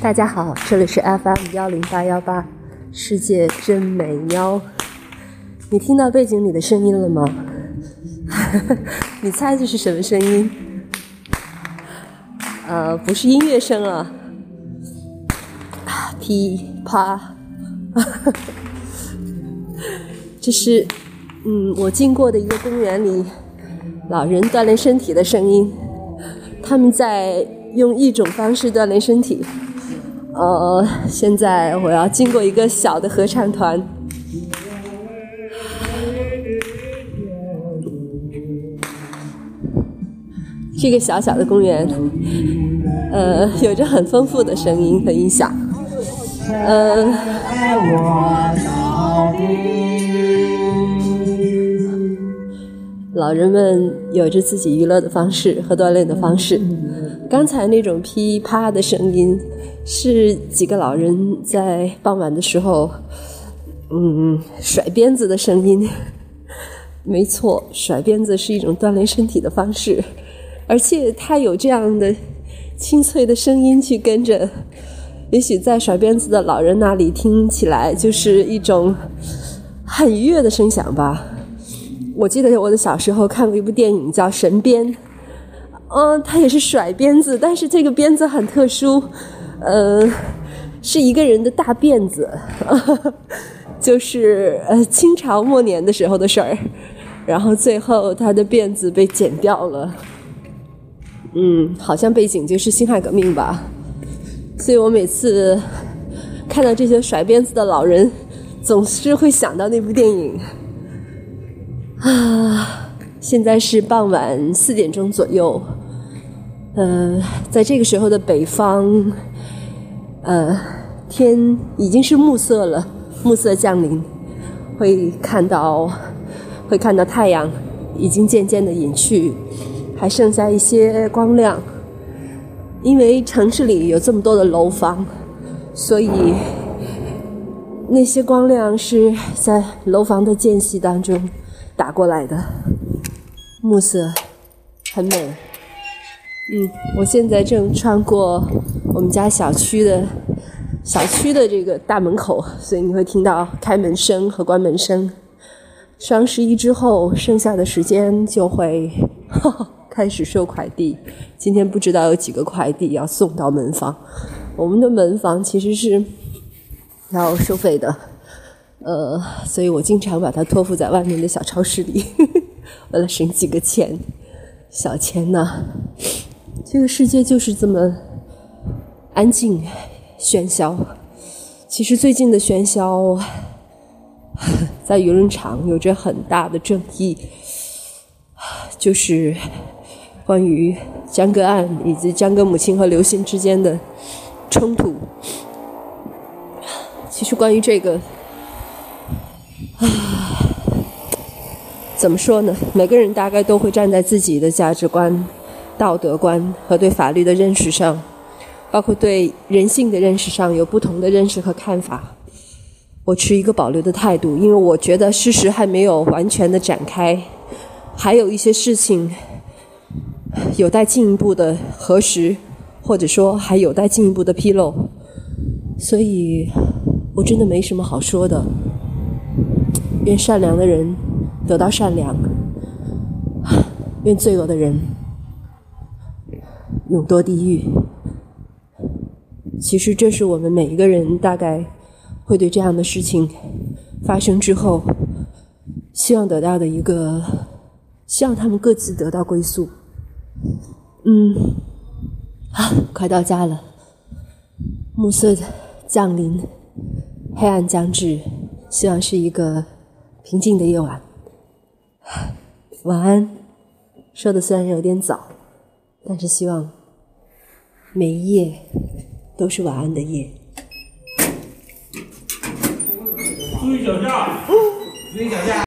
大家好，这里是 FM 幺零八幺八，世界真美喵。你听到背景里的声音了吗？你猜这是什么声音？呃，不是音乐声啊，噼啪，这是嗯，我经过的一个公园里，老人锻炼身体的声音。他们在用一种方式锻炼身体。呃，现在我要经过一个小的合唱团。这个小小的公园，呃，有着很丰富的声音和音响。呃，老人们有着自己娱乐的方式和锻炼的方式。刚才那种噼啪的声音，是几个老人在傍晚的时候，嗯，甩鞭子的声音。没错，甩鞭子是一种锻炼身体的方式，而且它有这样的清脆的声音去跟着，也许在甩鞭子的老人那里听起来就是一种很愉悦的声响吧。我记得我的小时候看过一部电影叫《神鞭》。嗯，他也是甩鞭子，但是这个鞭子很特殊，呃，是一个人的大辫子，就是呃清朝末年的时候的事儿，然后最后他的辫子被剪掉了，嗯，好像背景就是辛亥革命吧，所以我每次看到这些甩鞭子的老人，总是会想到那部电影，啊。现在是傍晚四点钟左右，呃，在这个时候的北方，呃，天已经是暮色了，暮色降临，会看到，会看到太阳已经渐渐的隐去，还剩下一些光亮。因为城市里有这么多的楼房，所以那些光亮是在楼房的间隙当中打过来的。暮色很美，嗯，我现在正穿过我们家小区的小区的这个大门口，所以你会听到开门声和关门声。双十一之后，剩下的时间就会开始收快递。今天不知道有几个快递要送到门房。我们的门房其实是要收费的，呃，所以我经常把它托付在外面的小超市里。为了省几个钱，小钱呢？这个世界就是这么安静、喧嚣。其实最近的喧嚣，在舆论场有着很大的争议，就是关于江歌案以及江歌母亲和刘鑫之间的冲突。其实关于这个，啊。怎么说呢？每个人大概都会站在自己的价值观、道德观和对法律的认识上，包括对人性的认识上有不同的认识和看法。我持一个保留的态度，因为我觉得事实还没有完全的展开，还有一些事情有待进一步的核实，或者说还有待进一步的披露。所以，我真的没什么好说的。愿善良的人。得到善良，愿罪恶的人永堕地狱。其实，这是我们每一个人大概会对这样的事情发生之后，希望得到的一个，希望他们各自得到归宿。嗯，啊，快到家了，暮色降临，黑暗将至，希望是一个平静的夜晚。晚安，说的虽然有点早，但是希望每一夜都是晚安的夜。注意脚下，注意脚下。